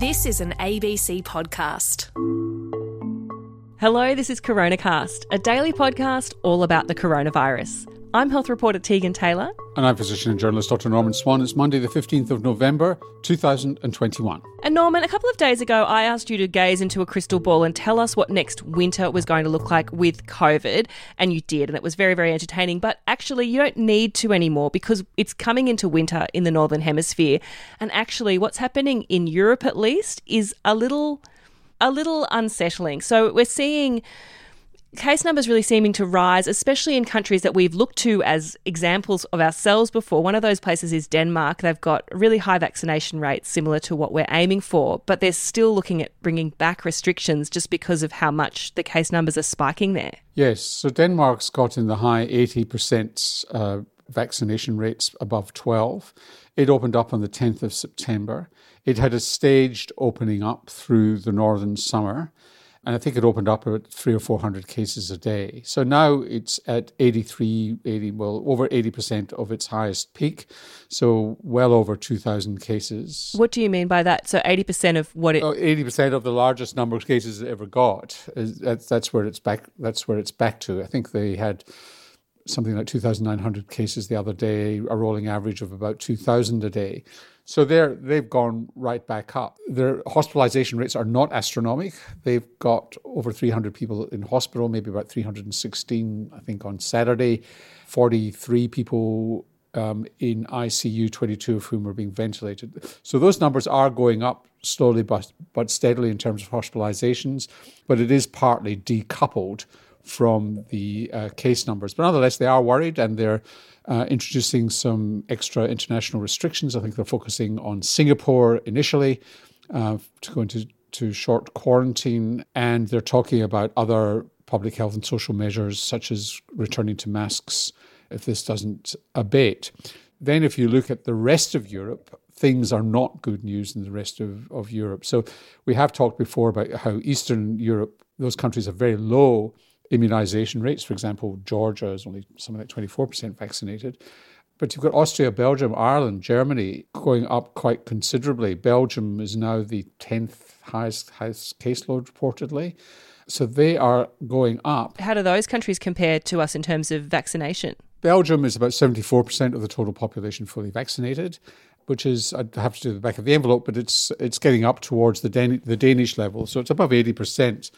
This is an ABC podcast. Hello, this is CoronaCast, a daily podcast all about the coronavirus. I'm health reporter Tegan Taylor. And I'm physician and journalist Dr. Norman Swan. It's Monday, the 15th of November, 2021. And Norman, a couple of days ago, I asked you to gaze into a crystal ball and tell us what next winter was going to look like with COVID. And you did, and it was very, very entertaining. But actually, you don't need to anymore because it's coming into winter in the Northern Hemisphere. And actually, what's happening in Europe, at least, is a little. A little unsettling. So, we're seeing case numbers really seeming to rise, especially in countries that we've looked to as examples of ourselves before. One of those places is Denmark. They've got really high vaccination rates, similar to what we're aiming for, but they're still looking at bringing back restrictions just because of how much the case numbers are spiking there. Yes, so Denmark's got in the high 80% uh, vaccination rates above 12. It opened up on the 10th of September. It had a staged opening up through the northern summer and I think it opened up at three or four hundred cases a day. So now it's at 83, 80, well, over 80% of its highest peak. So well over 2,000 cases. What do you mean by that? So 80% of what it... Oh, 80% of the largest number of cases it ever got. That's, that's where it's back. That's where it's back to. I think they had something like 2,900 cases the other day, a rolling average of about 2,000 a day. So they're, they've gone right back up. Their hospitalization rates are not astronomical. They've got over 300 people in hospital, maybe about 316, I think, on Saturday, 43 people um, in ICU, 22 of whom are being ventilated. So those numbers are going up slowly but, but steadily in terms of hospitalizations, but it is partly decoupled from the uh, case numbers. But nonetheless, they are worried and they're uh, introducing some extra international restrictions. I think they're focusing on Singapore initially uh, to go into to short quarantine, and they're talking about other public health and social measures such as returning to masks if this doesn't abate. Then, if you look at the rest of Europe, things are not good news in the rest of, of Europe. So, we have talked before about how Eastern Europe, those countries are very low immunization rates. For example, Georgia is only something like 24% vaccinated. But you've got Austria, Belgium, Ireland, Germany going up quite considerably. Belgium is now the 10th highest, highest caseload reportedly. So they are going up. How do those countries compare to us in terms of vaccination? Belgium is about 74% of the total population fully vaccinated, which is, I'd have to do the back of the envelope, but it's it's getting up towards the, Dan- the Danish level. So it's above 80%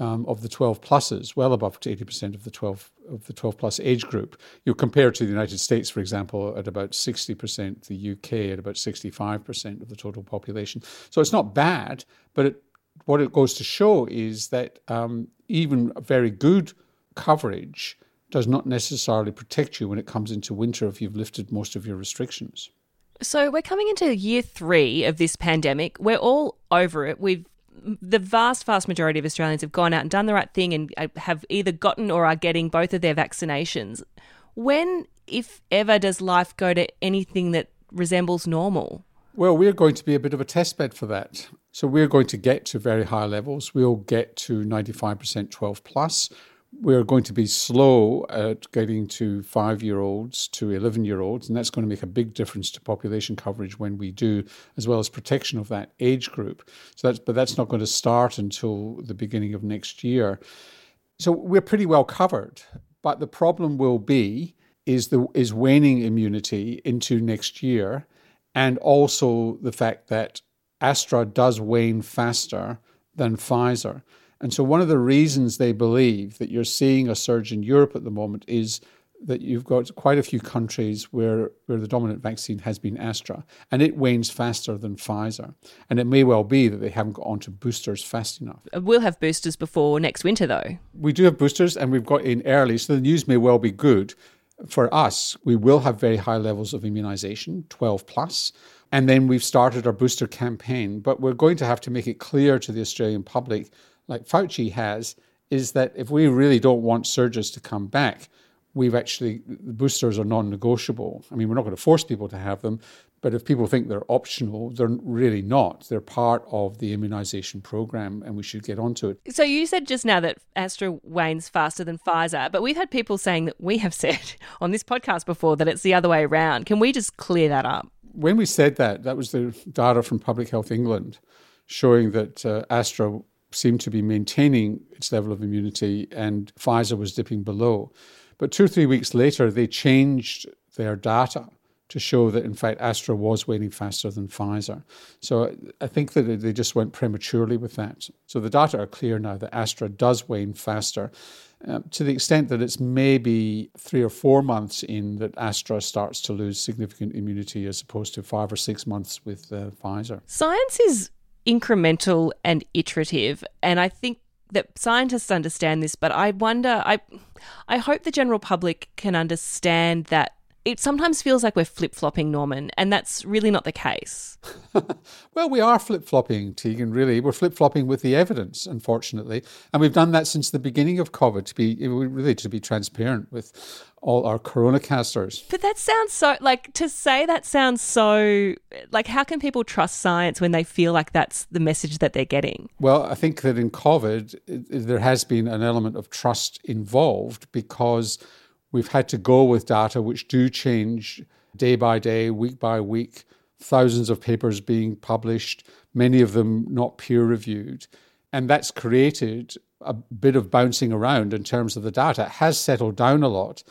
um, of the 12 pluses, well above 80% of the 12 of the 12 plus age group. You compare to the United States, for example, at about 60%, the UK at about 65% of the total population. So it's not bad, but it, what it goes to show is that um, even very good coverage does not necessarily protect you when it comes into winter if you've lifted most of your restrictions. So we're coming into year three of this pandemic. We're all over it. We've the vast, vast majority of Australians have gone out and done the right thing and uh, have either gotten or are getting both of their vaccinations. When, if ever, does life go to anything that resembles normal? Well, we're going to be a bit of a testbed for that. So we're going to get to very high levels. We'll get to 95% 12 plus we're going to be slow at getting to five year olds to 11 year olds, and that's going to make a big difference to population coverage when we do, as well as protection of that age group. So that's, but that's not going to start until the beginning of next year. So we're pretty well covered, but the problem will be is the is waning immunity into next year, and also the fact that Astra does wane faster than Pfizer. And so, one of the reasons they believe that you're seeing a surge in Europe at the moment is that you've got quite a few countries where, where the dominant vaccine has been Astra, and it wanes faster than Pfizer. And it may well be that they haven't got onto boosters fast enough. Uh, we'll have boosters before next winter, though. We do have boosters, and we've got in early, so the news may well be good. For us, we will have very high levels of immunization, 12 plus. And then we've started our booster campaign, but we're going to have to make it clear to the Australian public like Fauci has, is that if we really don't want surges to come back, we've actually, the boosters are non negotiable. I mean, we're not going to force people to have them, but if people think they're optional, they're really not. They're part of the immunization program and we should get onto it. So you said just now that Astra wanes faster than Pfizer, but we've had people saying that we have said on this podcast before that it's the other way around. Can we just clear that up? When we said that, that was the data from Public Health England showing that uh, Astra seemed to be maintaining its level of immunity and Pfizer was dipping below. But two or three weeks later, they changed their data to show that, in fact, Astra was waning faster than Pfizer. So I think that they just went prematurely with that. So the data are clear now that Astra does wane faster. Uh, to the extent that it's maybe three or four months in that Astra starts to lose significant immunity as opposed to five or six months with uh, Pfizer. Science is incremental and iterative, and I think that scientists understand this, but I wonder, I, I hope the general public can understand that it sometimes feels like we're flip flopping, Norman, and that's really not the case. well, we are flip flopping, Tegan, really. We're flip flopping with the evidence, unfortunately. And we've done that since the beginning of COVID to be really to be transparent with all our corona casters. But that sounds so like to say that sounds so like how can people trust science when they feel like that's the message that they're getting? Well, I think that in COVID, there has been an element of trust involved because We've had to go with data which do change day by day, week by week, thousands of papers being published, many of them not peer reviewed. And that's created a bit of bouncing around in terms of the data. It has settled down a lot.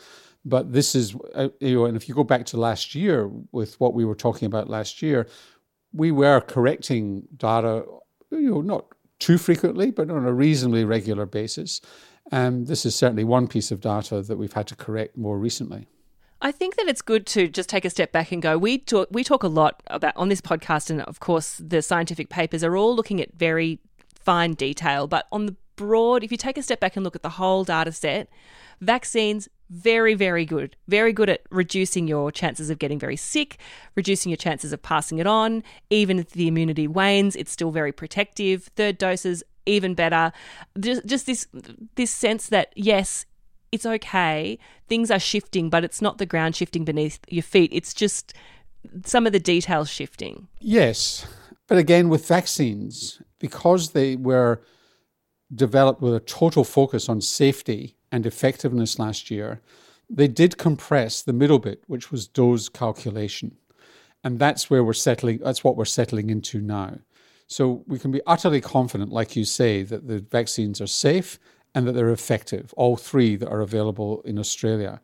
But this is, uh, you know, and if you go back to last year with what we were talking about last year, we were correcting data, you know, not too frequently, but on a reasonably regular basis. And this is certainly one piece of data that we've had to correct more recently. I think that it's good to just take a step back and go. We talk, we talk a lot about on this podcast, and of course, the scientific papers are all looking at very fine detail. But on the broad, if you take a step back and look at the whole data set, vaccines very, very good. Very good at reducing your chances of getting very sick, reducing your chances of passing it on. Even if the immunity wanes, it's still very protective. Third doses even better. Just, just this this sense that yes, it's okay. Things are shifting, but it's not the ground shifting beneath your feet. It's just some of the details shifting. Yes, but again with vaccines, because they were developed with a total focus on safety and effectiveness last year, they did compress the middle bit, which was dose calculation. And that's where we're settling, that's what we're settling into now. So we can be utterly confident, like you say, that the vaccines are safe and that they're effective, all three that are available in Australia.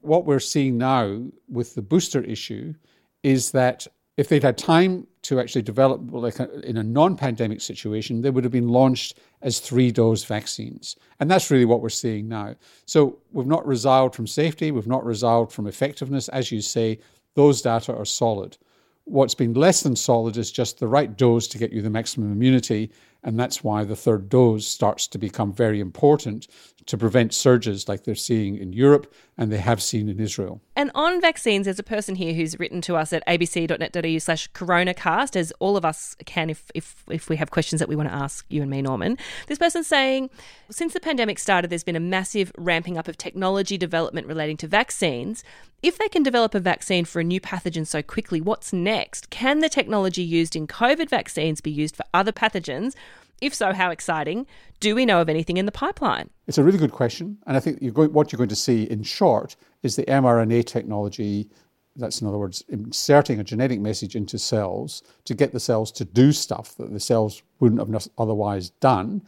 What we're seeing now with the booster issue is that if they'd had time to actually develop, like a, in a non pandemic situation, they would have been launched as three dose vaccines. And that's really what we're seeing now. So we've not resiled from safety, we've not resiled from effectiveness. As you say, those data are solid. What's been less than solid is just the right dose to get you the maximum immunity. And that's why the third dose starts to become very important to prevent surges like they're seeing in Europe and they have seen in Israel. And on vaccines, there's a person here who's written to us at abc.net.au slash coronacast, as all of us can if, if, if we have questions that we want to ask you and me, Norman. This person's saying, since the pandemic started, there's been a massive ramping up of technology development relating to vaccines. If they can develop a vaccine for a new pathogen so quickly, what's next? Can the technology used in COVID vaccines be used for other pathogens? If so, how exciting? Do we know of anything in the pipeline? It's a really good question. And I think you're going, what you're going to see in short is the mRNA technology. That's, in other words, inserting a genetic message into cells to get the cells to do stuff that the cells wouldn't have otherwise done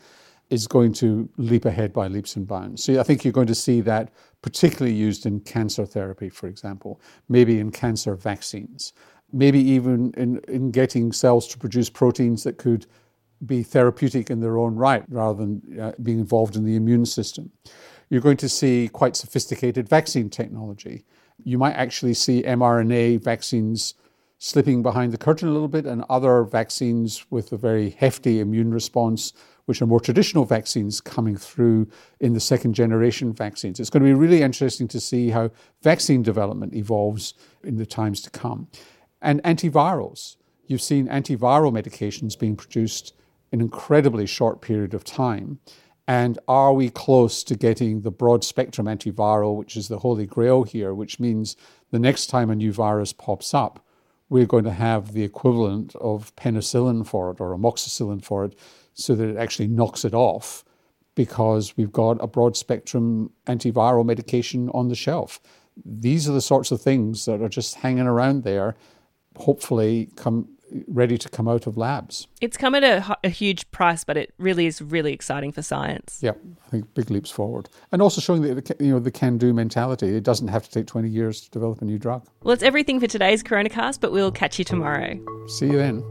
is going to leap ahead by leaps and bounds. So I think you're going to see that particularly used in cancer therapy, for example, maybe in cancer vaccines, maybe even in, in getting cells to produce proteins that could be therapeutic in their own right rather than uh, being involved in the immune system. You're going to see quite sophisticated vaccine technology. You might actually see mRNA vaccines slipping behind the curtain a little bit and other vaccines with a very hefty immune response, which are more traditional vaccines coming through in the second generation vaccines. It's going to be really interesting to see how vaccine development evolves in the times to come. And antivirals. You've seen antiviral medications being produced an incredibly short period of time? And are we close to getting the broad spectrum antiviral, which is the holy grail here, which means the next time a new virus pops up, we're going to have the equivalent of penicillin for it or amoxicillin for it so that it actually knocks it off because we've got a broad spectrum antiviral medication on the shelf. These are the sorts of things that are just hanging around there hopefully come ready to come out of labs. It's come at a, a, huge price, but it really is really exciting for science. Yeah, I think big leaps forward, and also showing that you know the can-do mentality. It doesn't have to take twenty years to develop a new drug. Well, it's everything for today's CoronaCast, but we'll catch you tomorrow. See you then.